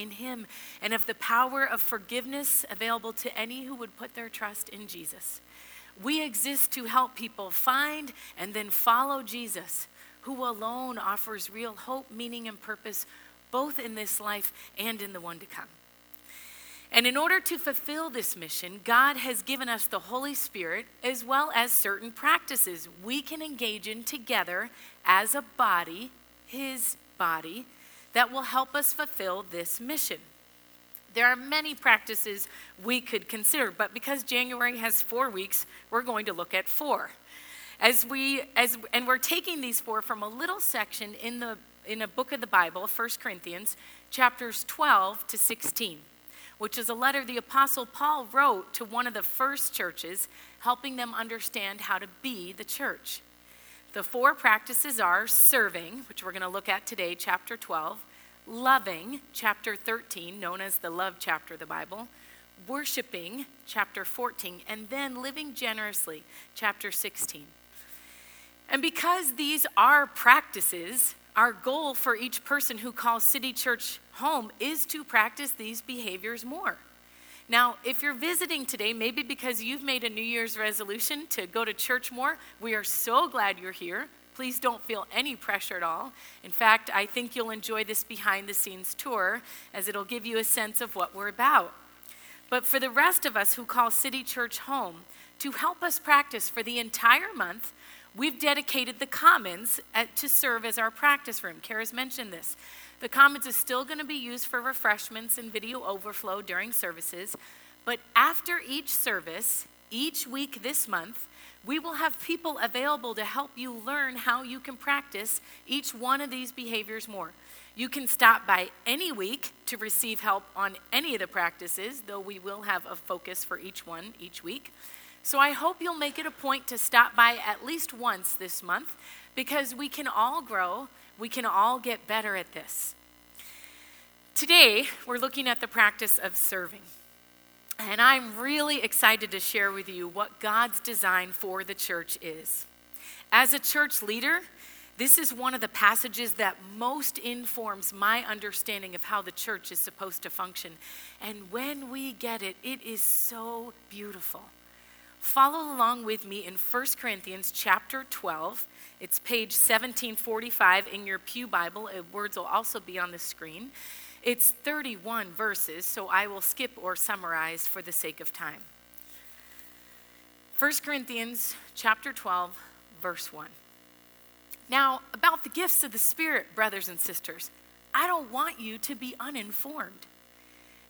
in Him and of the power of forgiveness available to any who would put their trust in Jesus. We exist to help people find and then follow Jesus, who alone offers real hope, meaning, and purpose both in this life and in the one to come. And in order to fulfill this mission, God has given us the Holy Spirit as well as certain practices we can engage in together as a body, His body, that will help us fulfill this mission. There are many practices we could consider, but because January has four weeks, we're going to look at four. As we, as, and we're taking these four from a little section in, the, in a book of the Bible, 1 Corinthians, chapters 12 to 16 which is a letter the Apostle Paul wrote to one of the first churches, helping them understand how to be the church. The four practices are serving, which we're going to look at today, chapter 12, loving, chapter 13, known as the love chapter of the Bible, worshiping, chapter 14, and then living generously, chapter 16. And because these are practices, our goal for each person who calls City Church home is to practice these behaviors more. Now, if you're visiting today, maybe because you've made a New Year's resolution to go to church more, we are so glad you're here. Please don't feel any pressure at all. In fact, I think you'll enjoy this behind the scenes tour as it'll give you a sense of what we're about. But for the rest of us who call City Church home, to help us practice for the entire month, we've dedicated the Commons at, to serve as our practice room. Kara's mentioned this. The Commons is still going to be used for refreshments and video overflow during services, but after each service, each week this month, we will have people available to help you learn how you can practice each one of these behaviors more. You can stop by any week to receive help on any of the practices, though we will have a focus for each one each week. So I hope you'll make it a point to stop by at least once this month because we can all grow, we can all get better at this. Today, we're looking at the practice of serving. And I'm really excited to share with you what God's design for the church is. As a church leader, this is one of the passages that most informs my understanding of how the church is supposed to function. And when we get it, it is so beautiful. Follow along with me in 1 Corinthians chapter 12. It's page 1745 in your Pew Bible. Uh, words will also be on the screen. It's 31 verses, so I will skip or summarize for the sake of time. 1 Corinthians chapter 12, verse 1. Now, about the gifts of the Spirit, brothers and sisters, I don't want you to be uninformed.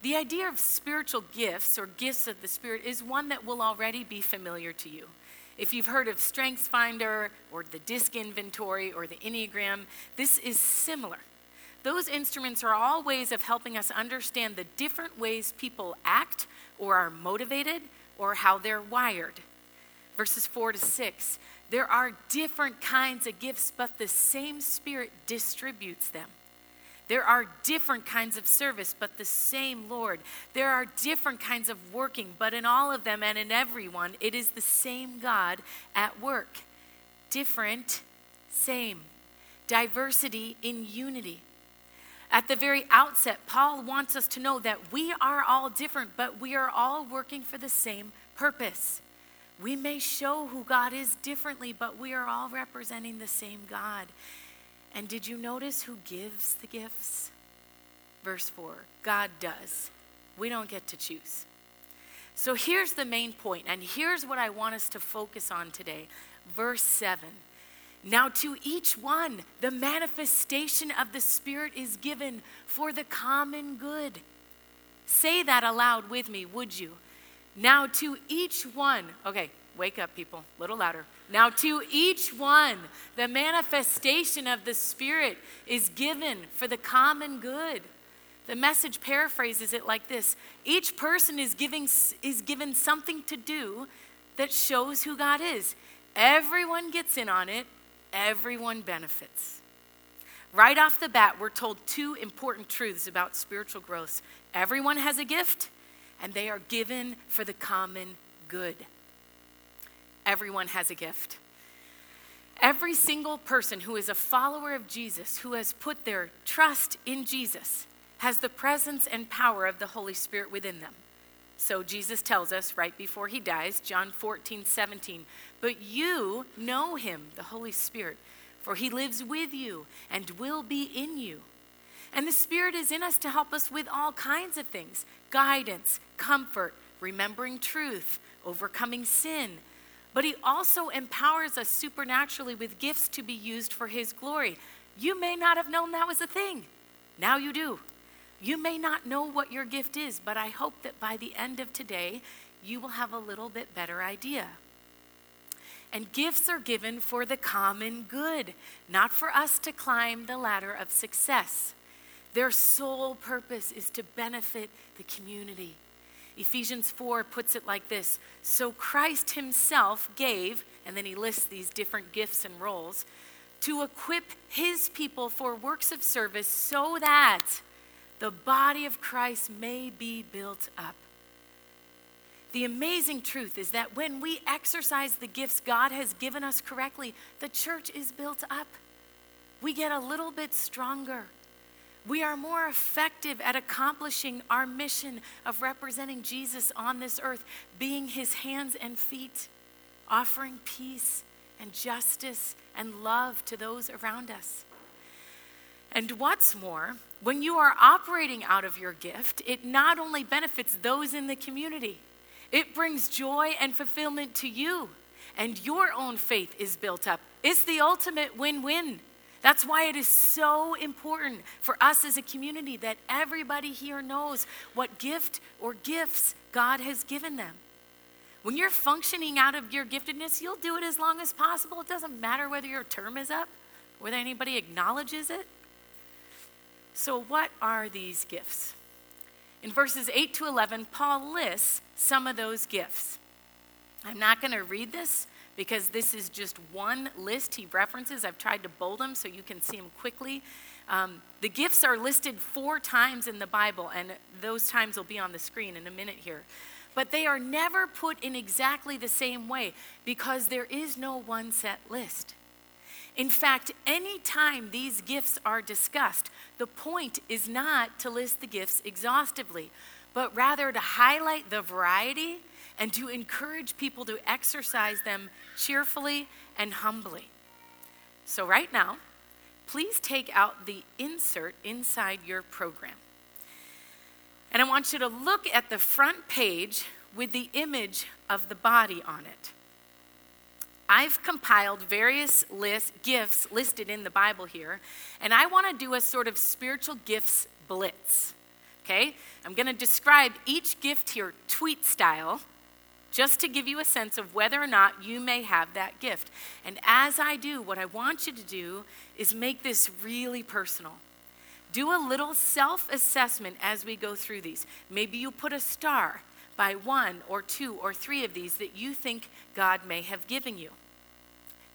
The idea of spiritual gifts or gifts of the Spirit is one that will already be familiar to you. If you've heard of Strengths Finder or the DISC inventory or the Enneagram, this is similar. Those instruments are all ways of helping us understand the different ways people act or are motivated or how they're wired. Verses 4 to 6 there are different kinds of gifts, but the same Spirit distributes them. There are different kinds of service, but the same Lord. There are different kinds of working, but in all of them and in everyone, it is the same God at work. Different, same. Diversity in unity. At the very outset, Paul wants us to know that we are all different, but we are all working for the same purpose. We may show who God is differently, but we are all representing the same God. And did you notice who gives the gifts? Verse 4 God does. We don't get to choose. So here's the main point, and here's what I want us to focus on today. Verse 7. Now, to each one, the manifestation of the Spirit is given for the common good. Say that aloud with me, would you? Now, to each one, okay, Wake up, people, a little louder. Now, to each one, the manifestation of the Spirit is given for the common good. The message paraphrases it like this Each person is, giving, is given something to do that shows who God is. Everyone gets in on it, everyone benefits. Right off the bat, we're told two important truths about spiritual growth everyone has a gift, and they are given for the common good everyone has a gift. Every single person who is a follower of Jesus, who has put their trust in Jesus, has the presence and power of the Holy Spirit within them. So Jesus tells us right before he dies, John 14, 17, but you know him, the Holy Spirit, for he lives with you and will be in you. And the Spirit is in us to help us with all kinds of things guidance, comfort, remembering truth, overcoming sin. But He also empowers us supernaturally with gifts to be used for His glory. You may not have known that was a thing. Now you do. You may not know what your gift is, but I hope that by the end of today, you will have a little bit better idea. And gifts are given for the common good, not for us to climb the ladder of success. Their sole purpose is to benefit the community. Ephesians 4 puts it like this So Christ himself gave, and then he lists these different gifts and roles, to equip his people for works of service so that the body of Christ may be built up. The amazing truth is that when we exercise the gifts God has given us correctly, the church is built up. We get a little bit stronger. We are more effective at accomplishing our mission of representing Jesus on this earth, being his hands and feet, offering peace and justice and love to those around us. And what's more, when you are operating out of your gift, it not only benefits those in the community, it brings joy and fulfillment to you, and your own faith is built up. It's the ultimate win win. That's why it is so important for us as a community that everybody here knows what gift or gifts God has given them. When you're functioning out of your giftedness, you'll do it as long as possible. It doesn't matter whether your term is up, whether anybody acknowledges it. So, what are these gifts? In verses 8 to 11, Paul lists some of those gifts. I'm not going to read this because this is just one list he references. I've tried to bold them so you can see them quickly. Um, the gifts are listed four times in the Bible, and those times will be on the screen in a minute here. But they are never put in exactly the same way because there is no one set list. In fact, any time these gifts are discussed, the point is not to list the gifts exhaustively, but rather to highlight the variety and to encourage people to exercise them cheerfully and humbly. So, right now, please take out the insert inside your program. And I want you to look at the front page with the image of the body on it. I've compiled various list, gifts listed in the Bible here, and I want to do a sort of spiritual gifts blitz. Okay? I'm going to describe each gift here tweet style just to give you a sense of whether or not you may have that gift. And as I do, what I want you to do is make this really personal. Do a little self assessment as we go through these. Maybe you put a star by one or two or three of these that you think God may have given you.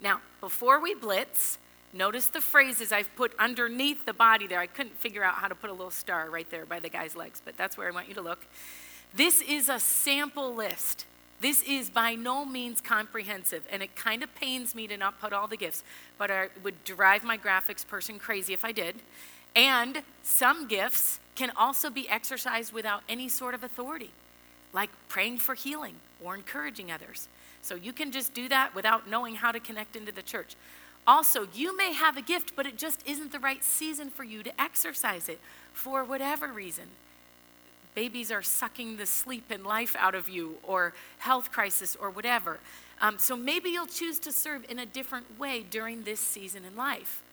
Now, before we blitz, notice the phrases I've put underneath the body there. I couldn't figure out how to put a little star right there by the guy's legs, but that's where I want you to look. This is a sample list. This is by no means comprehensive, and it kind of pains me to not put all the gifts, but I would drive my graphics person crazy if I did. And some gifts can also be exercised without any sort of authority like praying for healing or encouraging others. So you can just do that without knowing how to connect into the church. Also, you may have a gift, but it just isn't the right season for you to exercise it for whatever reason. Babies are sucking the sleep and life out of you, or health crisis, or whatever. Um, so maybe you'll choose to serve in a different way during this season in life.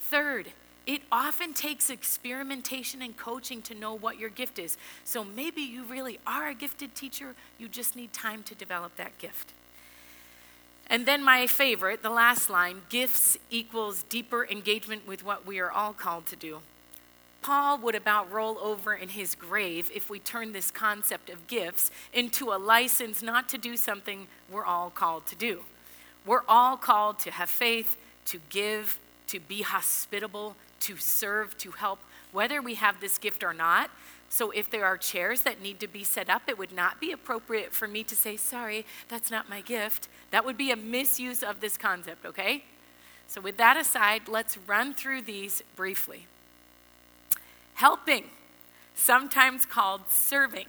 Third, it often takes experimentation and coaching to know what your gift is. So maybe you really are a gifted teacher, you just need time to develop that gift. And then my favorite, the last line gifts equals deeper engagement with what we are all called to do. Paul would about roll over in his grave if we turn this concept of gifts into a license not to do something we're all called to do. We're all called to have faith, to give, to be hospitable, to serve, to help, whether we have this gift or not. So if there are chairs that need to be set up, it would not be appropriate for me to say, sorry, that's not my gift. That would be a misuse of this concept, okay? So with that aside, let's run through these briefly. Helping sometimes called serving.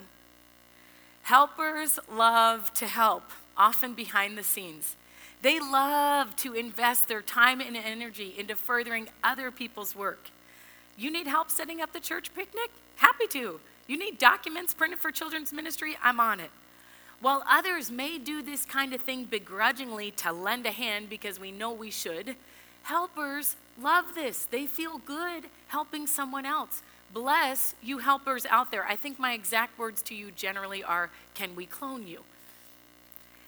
Helpers love to help, often behind the scenes. They love to invest their time and energy into furthering other people's work. You need help setting up the church picnic? Happy to. You need documents printed for children's ministry? I'm on it. While others may do this kind of thing begrudgingly to lend a hand because we know we should, helpers love this. They feel good helping someone else. Bless you helpers out there. I think my exact words to you generally are can we clone you?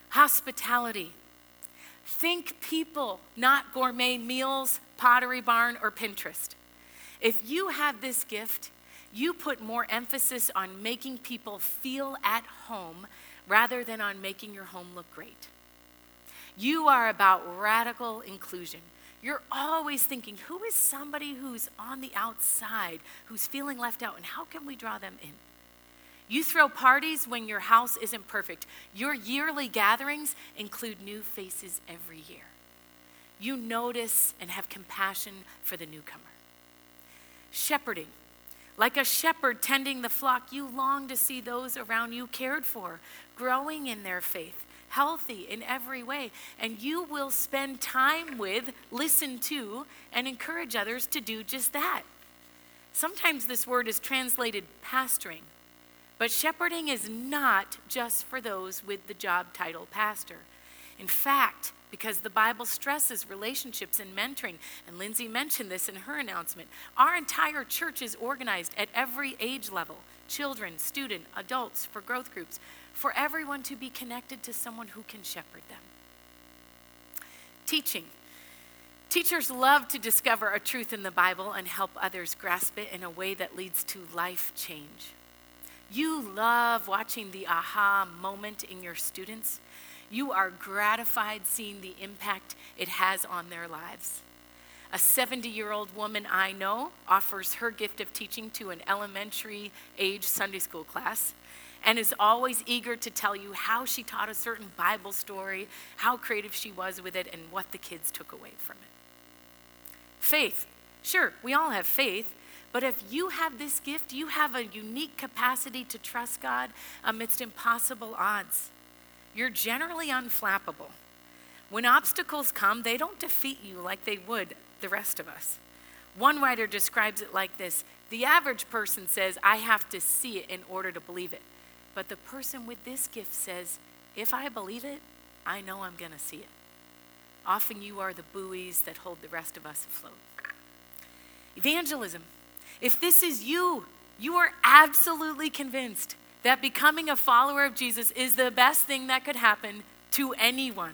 Hospitality. Think people, not gourmet meals, pottery barn, or Pinterest. If you have this gift, you put more emphasis on making people feel at home rather than on making your home look great. You are about radical inclusion. You're always thinking, who is somebody who's on the outside, who's feeling left out, and how can we draw them in? You throw parties when your house isn't perfect. Your yearly gatherings include new faces every year. You notice and have compassion for the newcomer. Shepherding. Like a shepherd tending the flock, you long to see those around you cared for, growing in their faith, healthy in every way. And you will spend time with, listen to, and encourage others to do just that. Sometimes this word is translated pastoring, but shepherding is not just for those with the job title pastor. In fact, because the Bible stresses relationships and mentoring, and Lindsay mentioned this in her announcement, our entire church is organized at every age level children, student, adults, for growth groups for everyone to be connected to someone who can shepherd them. Teaching. Teachers love to discover a truth in the Bible and help others grasp it in a way that leads to life change. You love watching the aha moment in your students. You are gratified seeing the impact it has on their lives. A 70 year old woman I know offers her gift of teaching to an elementary age Sunday school class and is always eager to tell you how she taught a certain Bible story, how creative she was with it, and what the kids took away from it. Faith. Sure, we all have faith, but if you have this gift, you have a unique capacity to trust God amidst impossible odds. You're generally unflappable. When obstacles come, they don't defeat you like they would the rest of us. One writer describes it like this The average person says, I have to see it in order to believe it. But the person with this gift says, if I believe it, I know I'm going to see it. Often you are the buoys that hold the rest of us afloat. Evangelism. If this is you, you are absolutely convinced that becoming a follower of Jesus is the best thing that could happen to anyone.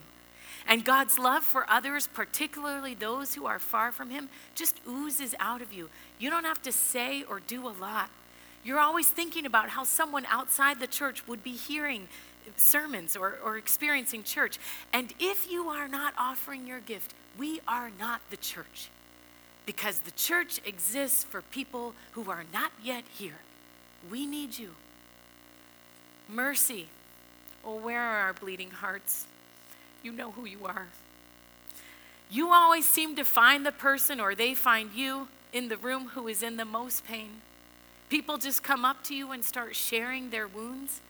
And God's love for others, particularly those who are far from Him, just oozes out of you. You don't have to say or do a lot. You're always thinking about how someone outside the church would be hearing sermons or, or experiencing church. And if you are not offering your gift, we are not the church. Because the church exists for people who are not yet here. We need you. Mercy. Oh, where are our bleeding hearts? You know who you are. You always seem to find the person, or they find you, in the room who is in the most pain. People just come up to you and start sharing their wounds.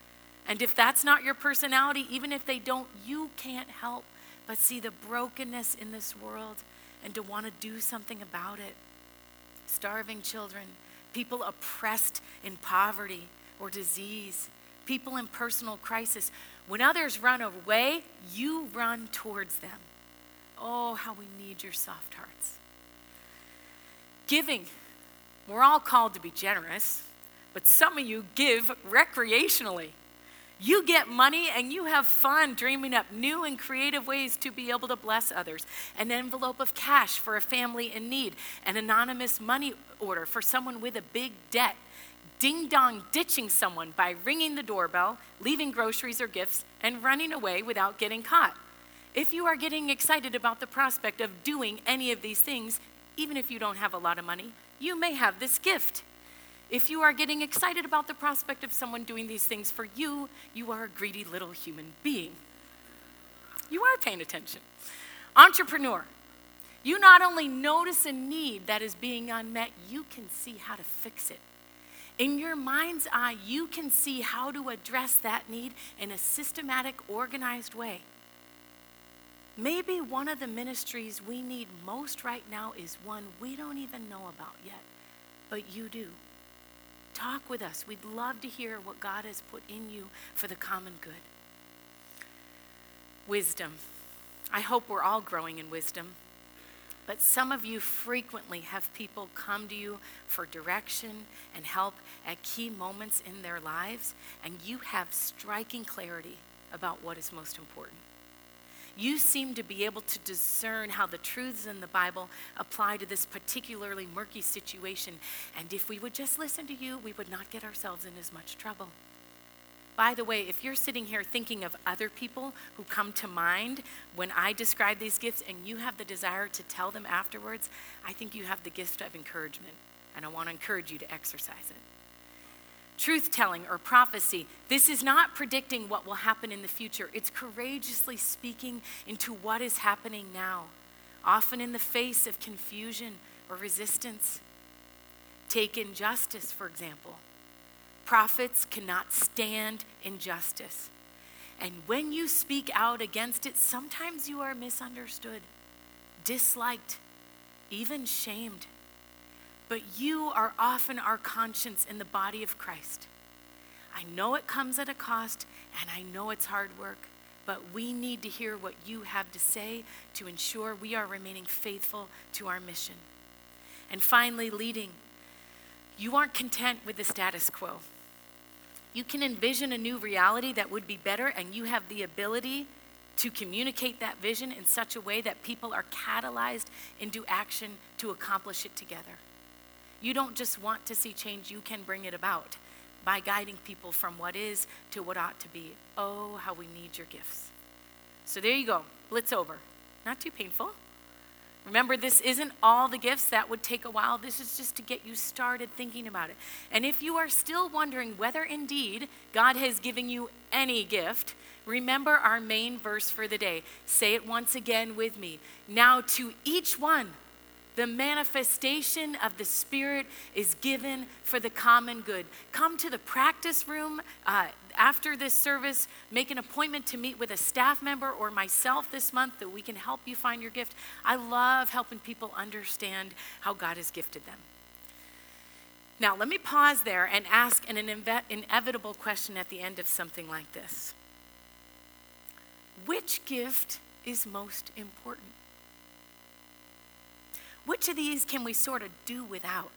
And if that's not your personality, even if they don't, you can't help but see the brokenness in this world and to want to do something about it. Starving children, people oppressed in poverty or disease, people in personal crisis. When others run away, you run towards them. Oh, how we need your soft hearts. Giving we're all called to be generous, but some of you give recreationally. You get money and you have fun dreaming up new and creative ways to be able to bless others. An envelope of cash for a family in need, an anonymous money order for someone with a big debt, ding dong ditching someone by ringing the doorbell, leaving groceries or gifts, and running away without getting caught. If you are getting excited about the prospect of doing any of these things, even if you don't have a lot of money, you may have this gift. If you are getting excited about the prospect of someone doing these things for you, you are a greedy little human being. You are paying attention. Entrepreneur, you not only notice a need that is being unmet, you can see how to fix it. in your mind's eye, you can see how to address that need in a systematic, organized way. Maybe one of the ministries we need most right now is one we don't even know about yet, but you do. Talk with us. We'd love to hear what God has put in you for the common good. Wisdom. I hope we're all growing in wisdom. But some of you frequently have people come to you for direction and help at key moments in their lives, and you have striking clarity about what is most important. You seem to be able to discern how the truths in the Bible apply to this particularly murky situation. And if we would just listen to you, we would not get ourselves in as much trouble. By the way, if you're sitting here thinking of other people who come to mind when I describe these gifts and you have the desire to tell them afterwards, I think you have the gift of encouragement. And I want to encourage you to exercise it. Truth telling or prophecy, this is not predicting what will happen in the future. It's courageously speaking into what is happening now, often in the face of confusion or resistance. Take injustice, for example. Prophets cannot stand injustice. And when you speak out against it, sometimes you are misunderstood, disliked, even shamed. But you are often our conscience in the body of Christ. I know it comes at a cost, and I know it's hard work, but we need to hear what you have to say to ensure we are remaining faithful to our mission. And finally, leading. You aren't content with the status quo. You can envision a new reality that would be better, and you have the ability to communicate that vision in such a way that people are catalyzed into action to accomplish it together. You don't just want to see change, you can bring it about by guiding people from what is to what ought to be. Oh, how we need your gifts. So there you go. Blitz over. Not too painful. Remember, this isn't all the gifts. That would take a while. This is just to get you started thinking about it. And if you are still wondering whether indeed God has given you any gift, remember our main verse for the day. Say it once again with me. Now, to each one, the manifestation of the Spirit is given for the common good. Come to the practice room uh, after this service. Make an appointment to meet with a staff member or myself this month that we can help you find your gift. I love helping people understand how God has gifted them. Now, let me pause there and ask an inve- inevitable question at the end of something like this Which gift is most important? Which of these can we sort of do without,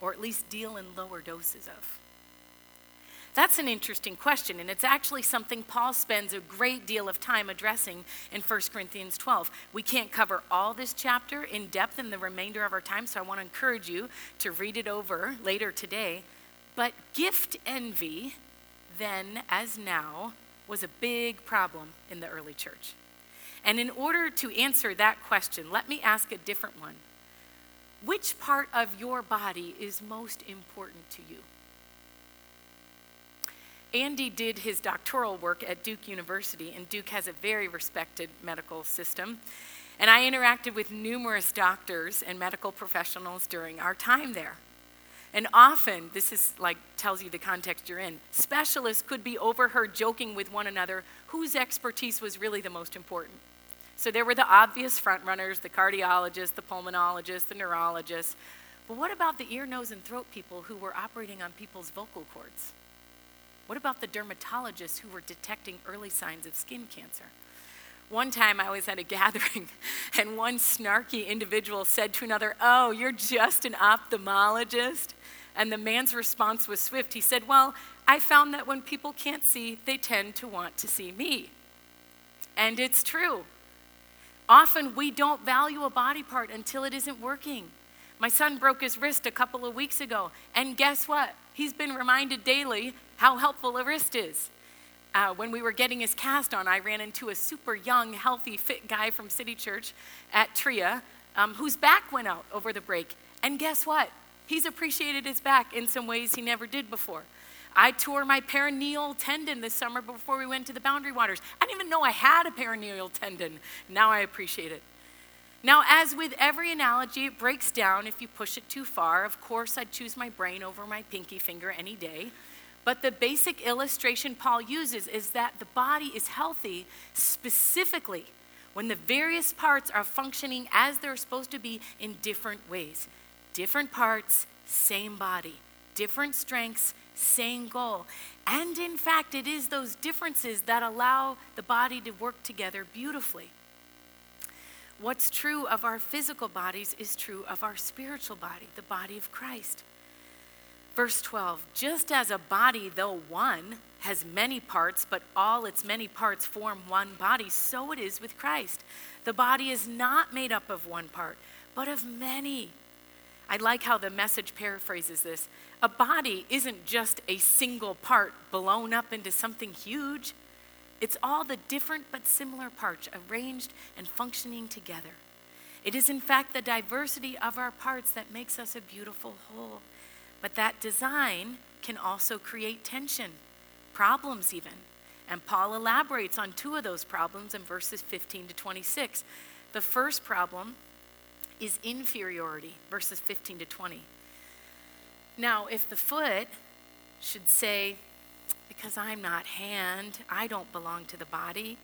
or at least deal in lower doses of? That's an interesting question, and it's actually something Paul spends a great deal of time addressing in 1 Corinthians 12. We can't cover all this chapter in depth in the remainder of our time, so I want to encourage you to read it over later today. But gift envy, then as now, was a big problem in the early church. And in order to answer that question, let me ask a different one. Which part of your body is most important to you? Andy did his doctoral work at Duke University, and Duke has a very respected medical system. And I interacted with numerous doctors and medical professionals during our time there. And often, this is like tells you the context you're in, specialists could be overheard joking with one another whose expertise was really the most important. So there were the obvious front runners, the cardiologists, the pulmonologists, the neurologists. But what about the ear, nose, and throat people who were operating on people's vocal cords? What about the dermatologists who were detecting early signs of skin cancer? One time I was at a gathering, and one snarky individual said to another, Oh, you're just an ophthalmologist? And the man's response was swift. He said, Well, I found that when people can't see, they tend to want to see me. And it's true. Often we don't value a body part until it isn't working. My son broke his wrist a couple of weeks ago, and guess what? He's been reminded daily how helpful a wrist is. Uh, when we were getting his cast on, I ran into a super young, healthy, fit guy from City Church at Tria um, whose back went out over the break. And guess what? He's appreciated his back in some ways he never did before. I tore my peroneal tendon this summer before we went to the Boundary Waters. I didn't even know I had a peroneal tendon. Now I appreciate it. Now, as with every analogy, it breaks down if you push it too far. Of course, I'd choose my brain over my pinky finger any day. But the basic illustration Paul uses is that the body is healthy specifically when the various parts are functioning as they're supposed to be in different ways. Different parts, same body. Different strengths, same goal. And in fact, it is those differences that allow the body to work together beautifully. What's true of our physical bodies is true of our spiritual body, the body of Christ. Verse 12 Just as a body, though one, has many parts, but all its many parts form one body, so it is with Christ. The body is not made up of one part, but of many. I like how the message paraphrases this. A body isn't just a single part blown up into something huge. It's all the different but similar parts arranged and functioning together. It is, in fact, the diversity of our parts that makes us a beautiful whole. But that design can also create tension, problems, even. And Paul elaborates on two of those problems in verses 15 to 26. The first problem is inferiority, verses 15 to 20. Now, if the foot should say, because I'm not hand, I don't belong to the body,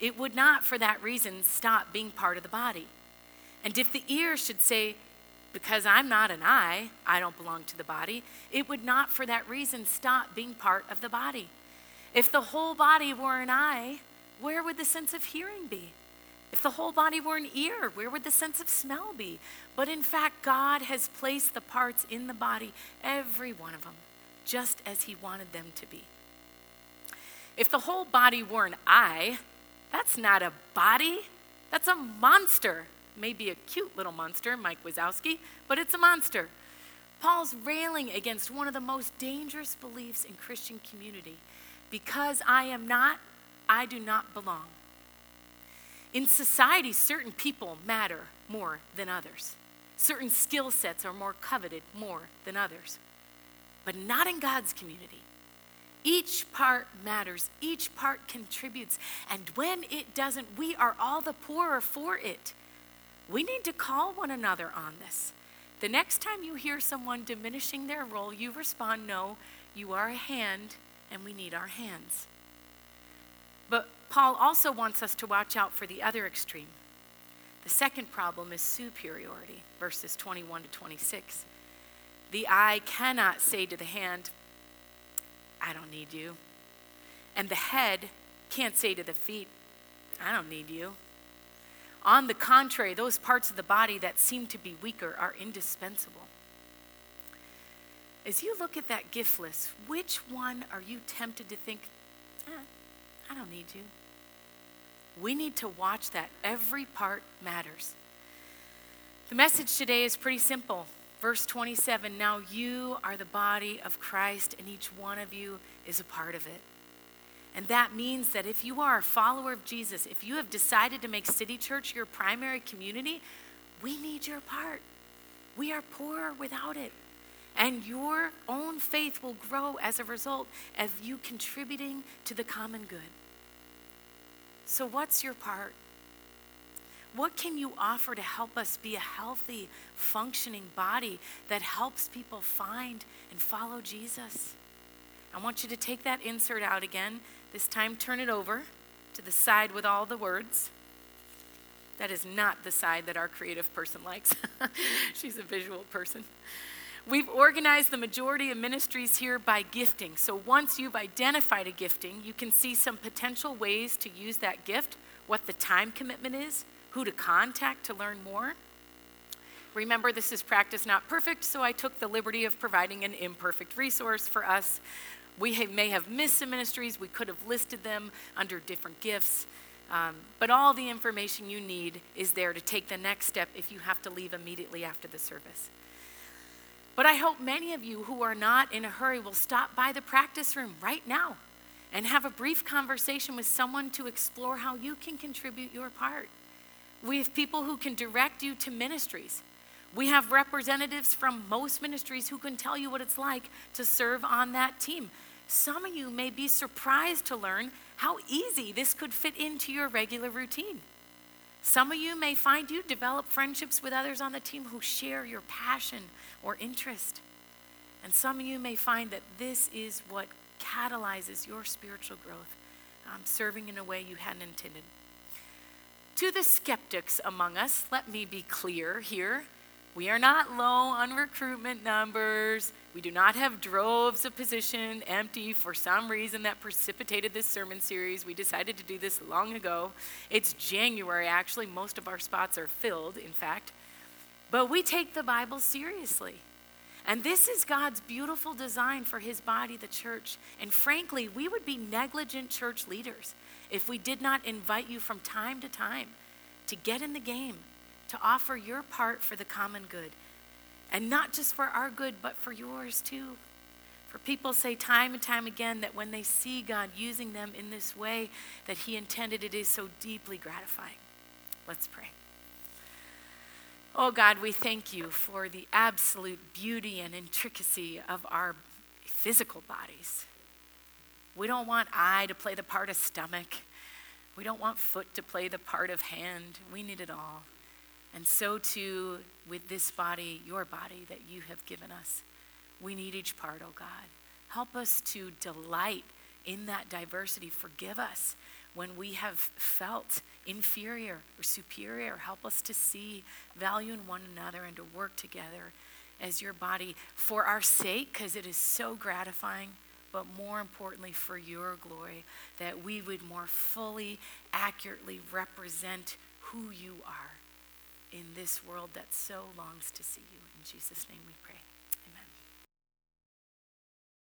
it would not for that reason stop being part of the body. And if the ear should say, because I'm not an eye, I don't belong to the body, it would not for that reason stop being part of the body. If the whole body were an eye, where would the sense of hearing be? If the whole body were an ear, where would the sense of smell be? But in fact, God has placed the parts in the body, every one of them, just as He wanted them to be. If the whole body were an eye, that's not a body, that's a monster. Maybe a cute little monster, Mike Wazowski, but it's a monster. Paul's railing against one of the most dangerous beliefs in Christian community. Because I am not, I do not belong. In society, certain people matter more than others. Certain skill sets are more coveted more than others. But not in God's community. Each part matters, each part contributes. And when it doesn't, we are all the poorer for it. We need to call one another on this. The next time you hear someone diminishing their role, you respond, No, you are a hand, and we need our hands. But Paul also wants us to watch out for the other extreme. The second problem is superiority, verses 21 to 26. The eye cannot say to the hand, I don't need you. And the head can't say to the feet, I don't need you. On the contrary, those parts of the body that seem to be weaker are indispensable. As you look at that gift list, which one are you tempted to think, eh, I don't need you? We need to watch that. Every part matters. The message today is pretty simple Verse 27 Now you are the body of Christ, and each one of you is a part of it. And that means that if you are a follower of Jesus, if you have decided to make City Church your primary community, we need your part. We are poor without it. And your own faith will grow as a result of you contributing to the common good. So, what's your part? What can you offer to help us be a healthy, functioning body that helps people find and follow Jesus? I want you to take that insert out again. This time, turn it over to the side with all the words. That is not the side that our creative person likes. She's a visual person. We've organized the majority of ministries here by gifting. So once you've identified a gifting, you can see some potential ways to use that gift, what the time commitment is, who to contact to learn more. Remember, this is practice not perfect, so I took the liberty of providing an imperfect resource for us. We may have missed some ministries, we could have listed them under different gifts. Um, but all the information you need is there to take the next step if you have to leave immediately after the service. But I hope many of you who are not in a hurry will stop by the practice room right now and have a brief conversation with someone to explore how you can contribute your part. We have people who can direct you to ministries. We have representatives from most ministries who can tell you what it's like to serve on that team. Some of you may be surprised to learn how easy this could fit into your regular routine. Some of you may find you develop friendships with others on the team who share your passion or interest. And some of you may find that this is what catalyzes your spiritual growth, um, serving in a way you hadn't intended. To the skeptics among us, let me be clear here. We are not low on recruitment numbers. We do not have droves of position empty for some reason that precipitated this sermon series. We decided to do this long ago. It's January, actually. Most of our spots are filled, in fact. But we take the Bible seriously. And this is God's beautiful design for his body, the church. And frankly, we would be negligent church leaders if we did not invite you from time to time to get in the game to offer your part for the common good. And not just for our good, but for yours too. For people say time and time again that when they see God using them in this way that He intended, it is so deeply gratifying. Let's pray. Oh God, we thank you for the absolute beauty and intricacy of our physical bodies. We don't want eye to play the part of stomach. We don't want foot to play the part of hand. We need it all. And so too with this body, your body that you have given us. We need each part, oh God. Help us to delight in that diversity. Forgive us when we have felt inferior or superior. Help us to see value in one another and to work together as your body for our sake, because it is so gratifying, but more importantly, for your glory, that we would more fully, accurately represent who you are in this world that so longs to see you. In Jesus' name we pray.